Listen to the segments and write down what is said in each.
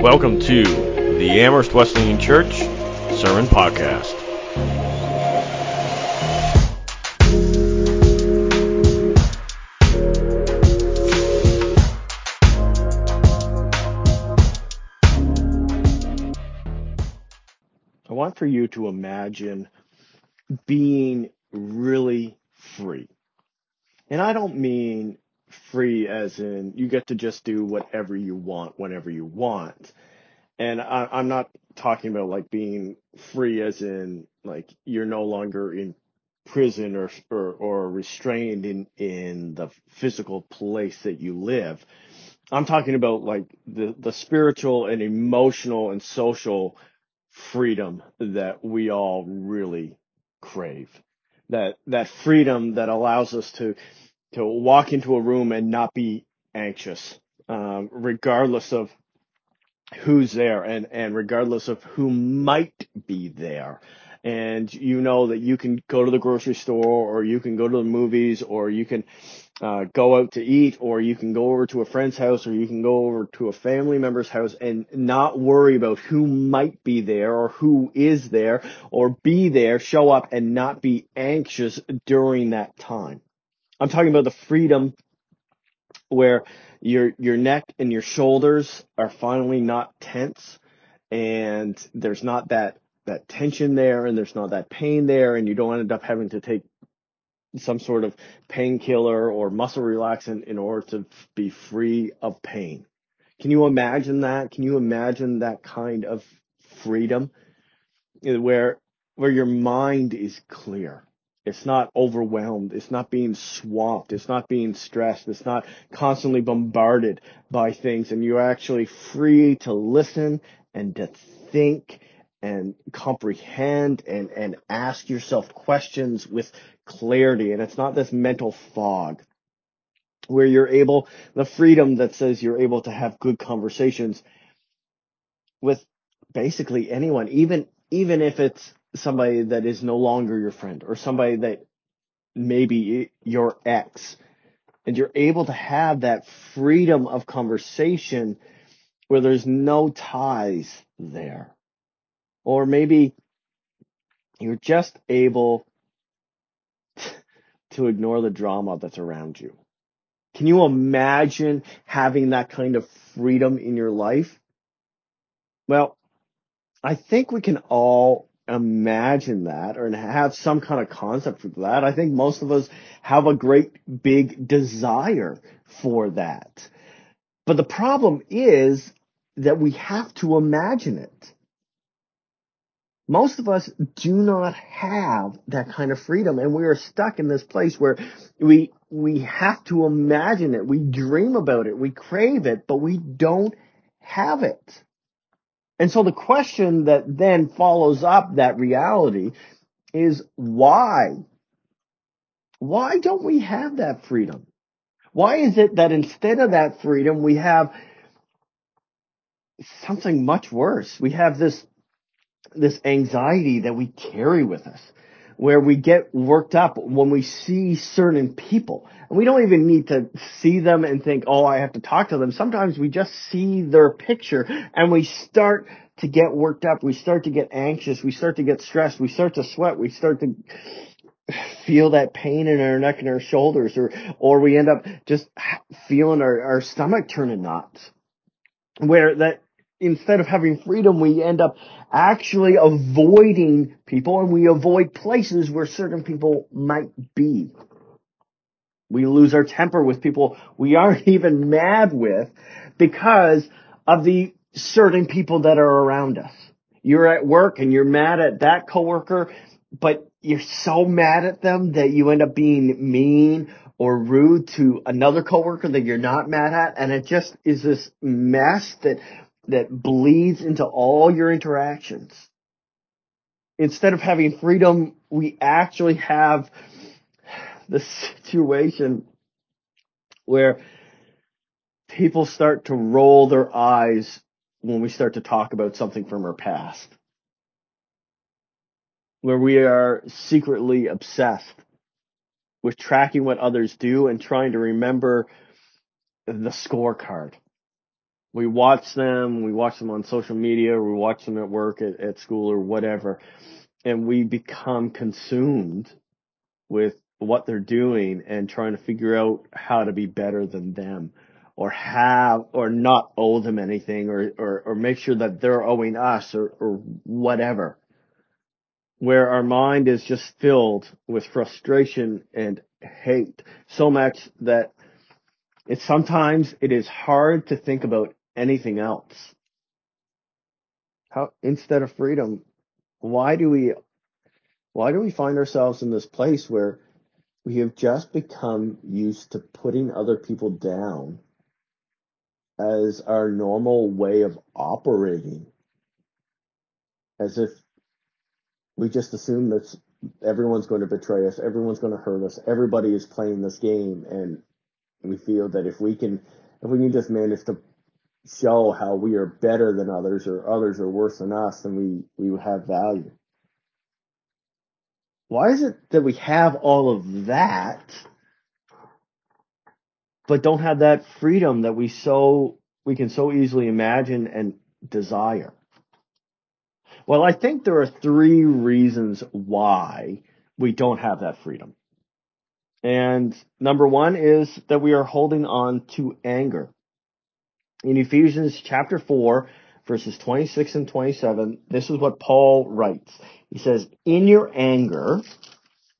Welcome to the Amherst Wesleyan Church Sermon Podcast. I want for you to imagine being really free. And I don't mean free as in you get to just do whatever you want whenever you want. And I, I'm not talking about like being free as in like you're no longer in prison or, or, or restrained in, in the physical place that you live. I'm talking about like the, the spiritual and emotional and social freedom that we all really crave. That, that freedom that allows us to, to walk into a room and not be anxious, um, regardless of who's there and, and regardless of who might be there. And you know that you can go to the grocery store or you can go to the movies or you can uh, go out to eat or you can go over to a friend's house or you can go over to a family member's house and not worry about who might be there or who is there or be there, show up and not be anxious during that time. I'm talking about the freedom where your your neck and your shoulders are finally not tense and there's not that that tension there and there's not that pain there and you don't end up having to take some sort of painkiller or muscle relaxant in order to be free of pain. Can you imagine that? Can you imagine that kind of freedom where where your mind is clear? It's not overwhelmed. It's not being swamped. It's not being stressed. It's not constantly bombarded by things and you're actually free to listen and to think and comprehend and, and ask yourself questions with clarity. And it's not this mental fog where you're able, the freedom that says you're able to have good conversations with basically anyone, even, even if it's somebody that is no longer your friend or somebody that maybe your ex and you're able to have that freedom of conversation where there's no ties there. Or maybe you're just able to ignore the drama that's around you. Can you imagine having that kind of freedom in your life? Well, I think we can all imagine that or have some kind of concept for that. I think most of us have a great big desire for that. But the problem is that we have to imagine it. Most of us do not have that kind of freedom and we are stuck in this place where we, we have to imagine it. We dream about it. We crave it, but we don't have it. And so the question that then follows up that reality is why? Why don't we have that freedom? Why is it that instead of that freedom, we have something much worse? We have this this anxiety that we carry with us where we get worked up when we see certain people. And we don't even need to see them and think, oh, I have to talk to them. Sometimes we just see their picture and we start to get worked up. We start to get anxious. We start to get stressed. We start to sweat. We start to feel that pain in our neck and our shoulders or, or we end up just feeling our, our stomach turning knots where that instead of having freedom, we end up actually avoiding people and we avoid places where certain people might be. We lose our temper with people we aren't even mad with because of the certain people that are around us. You're at work and you're mad at that coworker, but you're so mad at them that you end up being mean or rude to another coworker that you're not mad at and it just is this mess that that bleeds into all your interactions. Instead of having freedom, we actually have the situation where people start to roll their eyes when we start to talk about something from our past. Where we are secretly obsessed with tracking what others do and trying to remember the scorecard We watch them, we watch them on social media, we watch them at work, at, at school, or whatever, and we become consumed with what they're doing and trying to figure out how to be better than them or have or not owe them anything or or, or make sure that they're owing us or, or whatever. Where our mind is just filled with frustration and hate so much that it sometimes it is hard to think about anything else. How instead of freedom why do we why do we find ourselves in this place where we have just become used to putting other people down as our normal way of operating? As if we just assume that everyone's going to betray us, everyone's going to hurt us, everybody is playing this game, and we feel that if we can, if we can just manage to show how we are better than others or others are worse than us, and we we have value. Why is it that we have all of that, but don't have that freedom that we so we can so easily imagine and desire? Well, I think there are three reasons why we don't have that freedom. And number one is that we are holding on to anger. In Ephesians chapter 4, verses 26 and 27, this is what Paul writes. He says, In your anger,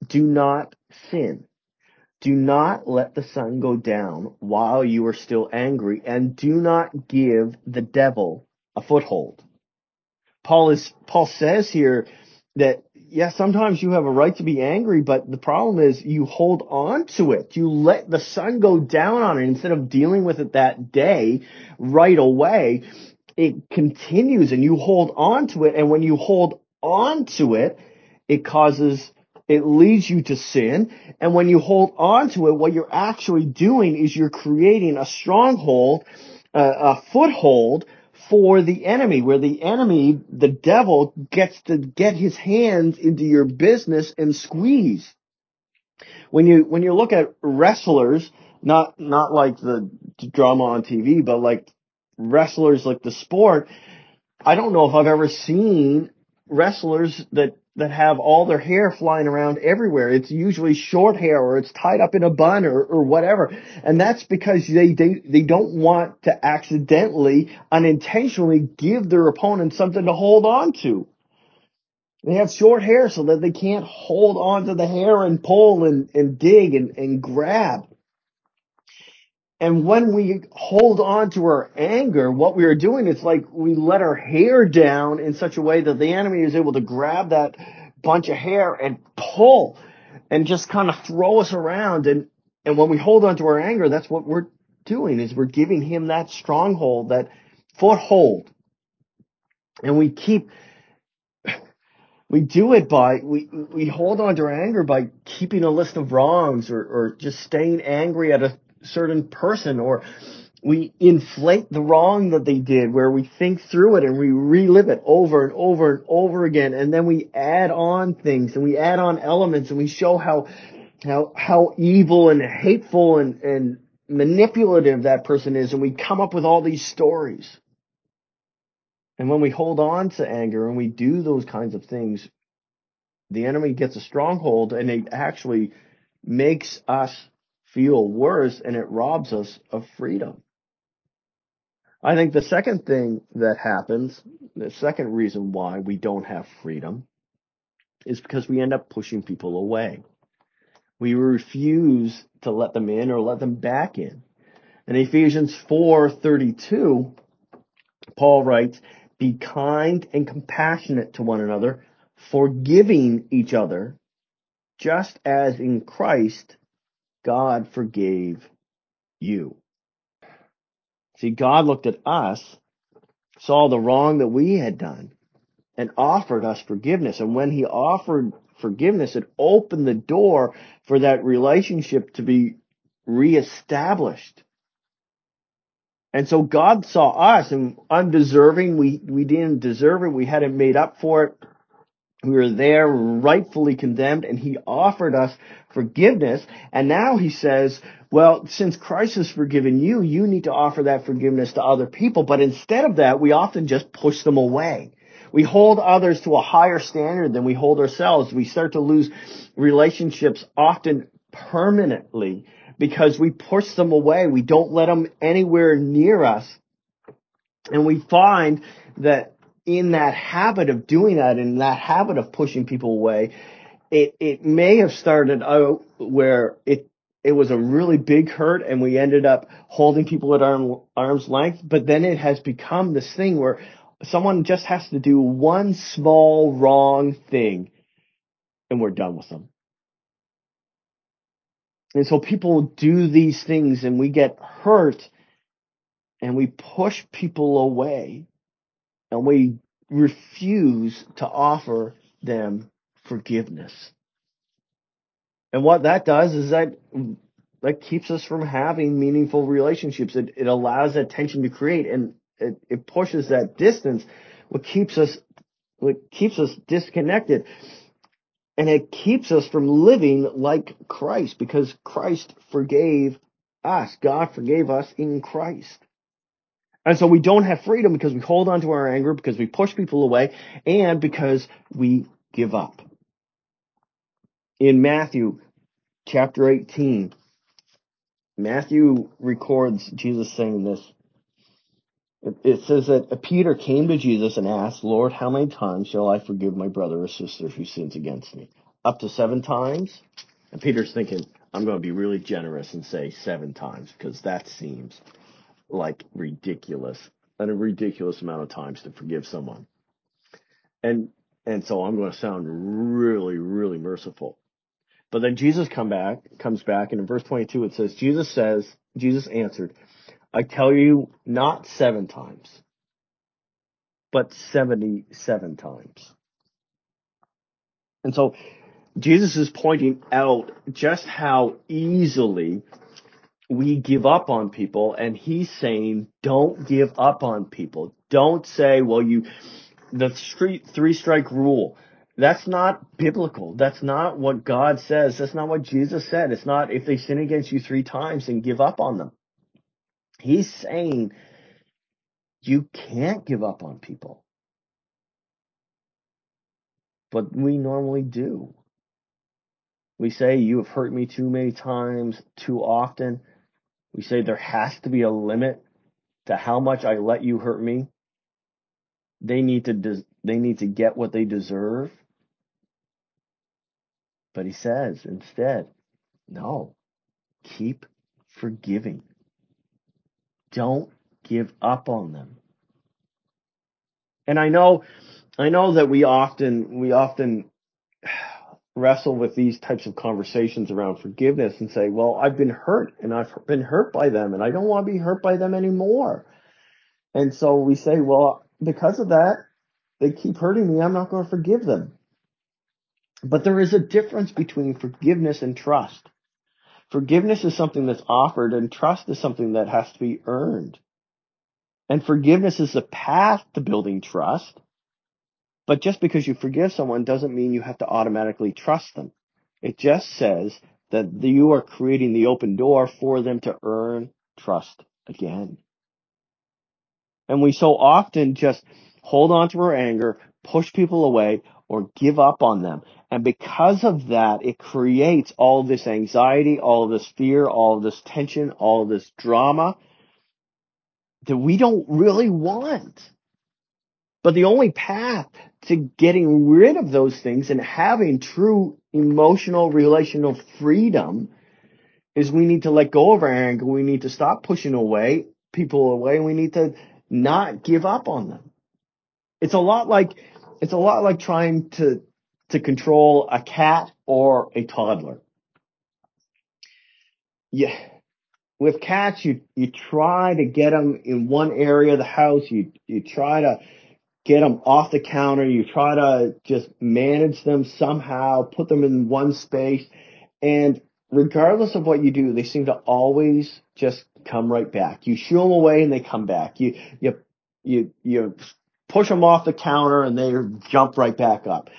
do not sin. Do not let the sun go down while you are still angry, and do not give the devil a foothold. Paul is, Paul says here that, yeah, sometimes you have a right to be angry, but the problem is you hold on to it. You let the sun go down on it instead of dealing with it that day right away. It continues and you hold on to it. And when you hold on to it, it causes, it leads you to sin. And when you hold on to it, what you're actually doing is you're creating a stronghold, uh, a foothold for the enemy, where the enemy, the devil, gets to get his hands into your business and squeeze. When you, when you look at wrestlers, not, not like the drama on TV, but like wrestlers like the sport, I don't know if I've ever seen wrestlers that that have all their hair flying around everywhere. It's usually short hair or it's tied up in a bun or, or whatever. And that's because they, they, they don't want to accidentally, unintentionally give their opponent something to hold on to. They have short hair so that they can't hold on to the hair and pull and, and dig and, and grab. And when we hold on to our anger, what we are doing is like we let our hair down in such a way that the enemy is able to grab that bunch of hair and pull and just kind of throw us around. And, and when we hold on to our anger, that's what we're doing is we're giving him that stronghold, that foothold. And we keep, we do it by, we, we hold on to our anger by keeping a list of wrongs or, or just staying angry at a certain person or we inflate the wrong that they did where we think through it and we relive it over and over and over again. And then we add on things and we add on elements and we show how how how evil and hateful and and manipulative that person is. And we come up with all these stories. And when we hold on to anger and we do those kinds of things the enemy gets a stronghold and it actually makes us feel worse and it robs us of freedom. I think the second thing that happens, the second reason why we don't have freedom is because we end up pushing people away. We refuse to let them in or let them back in. In Ephesians 4:32, Paul writes, "Be kind and compassionate to one another, forgiving each other, just as in Christ God forgave you. See, God looked at us, saw the wrong that we had done, and offered us forgiveness. And when he offered forgiveness, it opened the door for that relationship to be reestablished. And so God saw us and undeserving, we, we didn't deserve it, we hadn't made up for it. We were there rightfully condemned and he offered us forgiveness. And now he says, well, since Christ has forgiven you, you need to offer that forgiveness to other people. But instead of that, we often just push them away. We hold others to a higher standard than we hold ourselves. We start to lose relationships often permanently because we push them away. We don't let them anywhere near us. And we find that in that habit of doing that, in that habit of pushing people away, it, it may have started out where it, it was a really big hurt and we ended up holding people at arm, arm's length, but then it has become this thing where someone just has to do one small wrong thing and we're done with them. And so people do these things and we get hurt and we push people away and we refuse to offer them forgiveness. And what that does is that that keeps us from having meaningful relationships. It, it allows that tension to create and it, it pushes that distance, what keeps us, what keeps us disconnected. And it keeps us from living like Christ because Christ forgave us. God forgave us in Christ. And so we don't have freedom because we hold on to our anger, because we push people away, and because we give up. In Matthew chapter 18, Matthew records Jesus saying this. It says that Peter came to Jesus and asked, Lord, how many times shall I forgive my brother or sister who sins against me? Up to seven times? And Peter's thinking, I'm going to be really generous and say seven times because that seems like ridiculous and a ridiculous amount of times to forgive someone. And, and so I'm going to sound really, really merciful. But then Jesus come back, comes back and in verse 22 it says, Jesus says, Jesus answered, I tell you not seven times, but 77 times. And so Jesus is pointing out just how easily we give up on people and he's saying don't give up on people. Don't say, well, you, the street three strike rule. That's not biblical. That's not what God says. That's not what Jesus said. It's not if they sin against you three times and give up on them. He's saying you can't give up on people. But we normally do. We say you have hurt me too many times, too often. We say there has to be a limit to how much I let you hurt me. They need to des- they need to get what they deserve. But he says instead, no, keep forgiving. Don't give up on them. And I know, I know that we often, we often wrestle with these types of conversations around forgiveness and say, well, I've been hurt and I've been hurt by them and I don't want to be hurt by them anymore. And so we say, well, because of that, they keep hurting me. I'm not going to forgive them. But there is a difference between forgiveness and trust. Forgiveness is something that's offered and trust is something that has to be earned. And forgiveness is the path to building trust. But just because you forgive someone doesn't mean you have to automatically trust them. It just says that you are creating the open door for them to earn trust again. And we so often just hold on to our anger, push people away, or give up on them. And because of that, it creates all this anxiety, all this fear, all this tension, all this drama that we don't really want. But the only path to getting rid of those things and having true emotional relational freedom is we need to let go of our anger. We need to stop pushing away people away. We need to not give up on them. It's a lot like, it's a lot like trying to, to control a cat or a toddler. Yeah. With cats, you, you try to get them in one area of the house. You, you try to get them off the counter. You try to just manage them somehow, put them in one space. And regardless of what you do, they seem to always just come right back. You shoo them away and they come back. You, you, you, you push them off the counter and they jump right back up.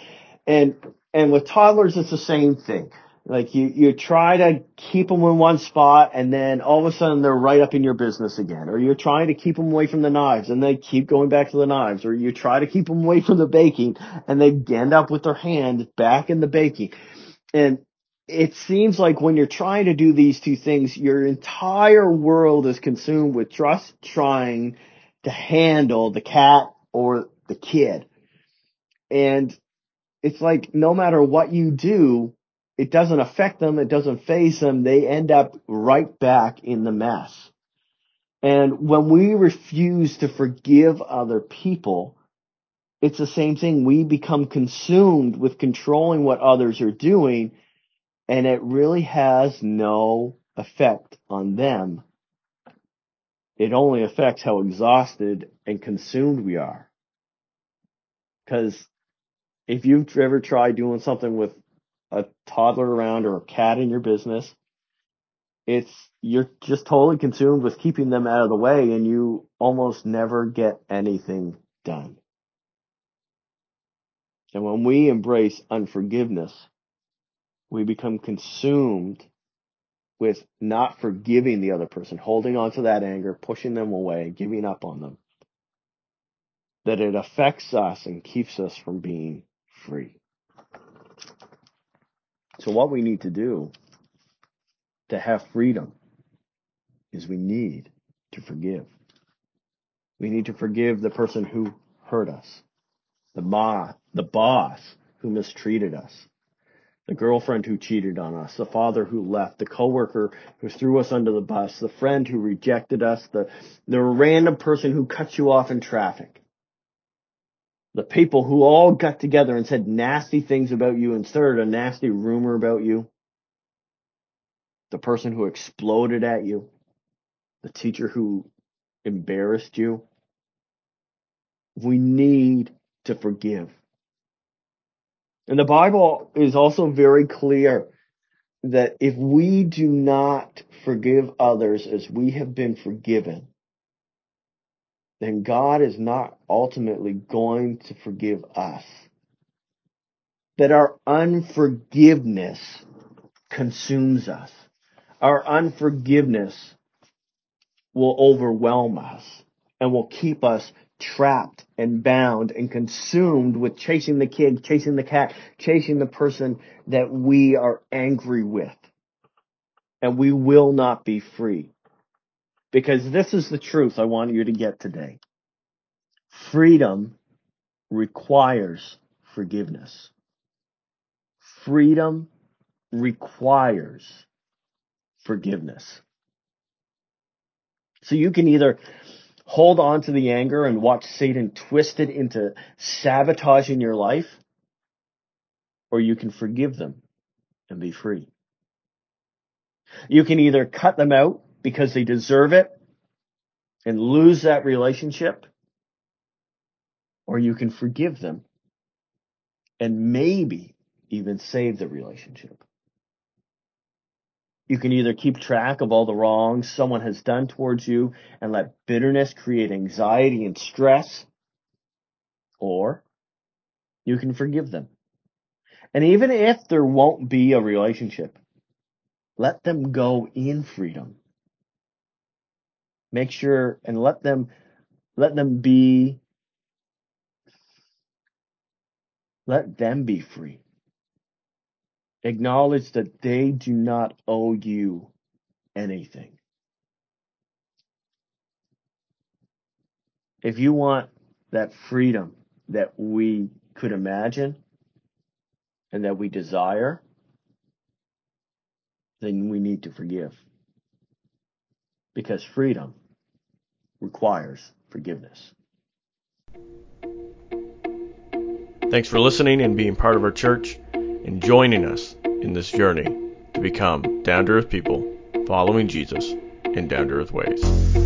And, and with toddlers, it's the same thing. Like you, you try to keep them in one spot and then all of a sudden they're right up in your business again. Or you're trying to keep them away from the knives and they keep going back to the knives. Or you try to keep them away from the baking and they end up with their hand back in the baking. And it seems like when you're trying to do these two things, your entire world is consumed with just trying to handle the cat or the kid. And it's like no matter what you do, it doesn't affect them, it doesn't faze them, they end up right back in the mess. And when we refuse to forgive other people, it's the same thing. We become consumed with controlling what others are doing, and it really has no effect on them. It only affects how exhausted and consumed we are. Because if you've ever tried doing something with a toddler around or a cat in your business. It's, you're just totally consumed with keeping them out of the way and you almost never get anything done. And when we embrace unforgiveness, we become consumed with not forgiving the other person, holding on to that anger, pushing them away, giving up on them. That it affects us and keeps us from being free. So what we need to do to have freedom is we need to forgive. We need to forgive the person who hurt us, the ma, the boss who mistreated us, the girlfriend who cheated on us, the father who left, the coworker who threw us under the bus, the friend who rejected us, the, the random person who cut you off in traffic the people who all got together and said nasty things about you and started a nasty rumor about you, the person who exploded at you, the teacher who embarrassed you. We need to forgive. And the Bible is also very clear that if we do not forgive others as we have been forgiven, then God is not ultimately going to forgive us. That our unforgiveness consumes us. Our unforgiveness will overwhelm us and will keep us trapped and bound and consumed with chasing the kid, chasing the cat, chasing the person that we are angry with. And we will not be free. Because this is the truth I want you to get today. Freedom requires forgiveness. Freedom requires forgiveness. So you can either hold on to the anger and watch Satan twist it into sabotaging your life, or you can forgive them and be free. You can either cut them out because they deserve it and lose that relationship, or you can forgive them and maybe even save the relationship. You can either keep track of all the wrongs someone has done towards you and let bitterness create anxiety and stress, or you can forgive them. And even if there won't be a relationship, let them go in freedom make sure and let them let them be let them be free. Acknowledge that they do not owe you anything. If you want that freedom that we could imagine and that we desire then we need to forgive. Because freedom requires forgiveness. Thanks for listening and being part of our church and joining us in this journey to become down to earth people following Jesus in down to earth ways.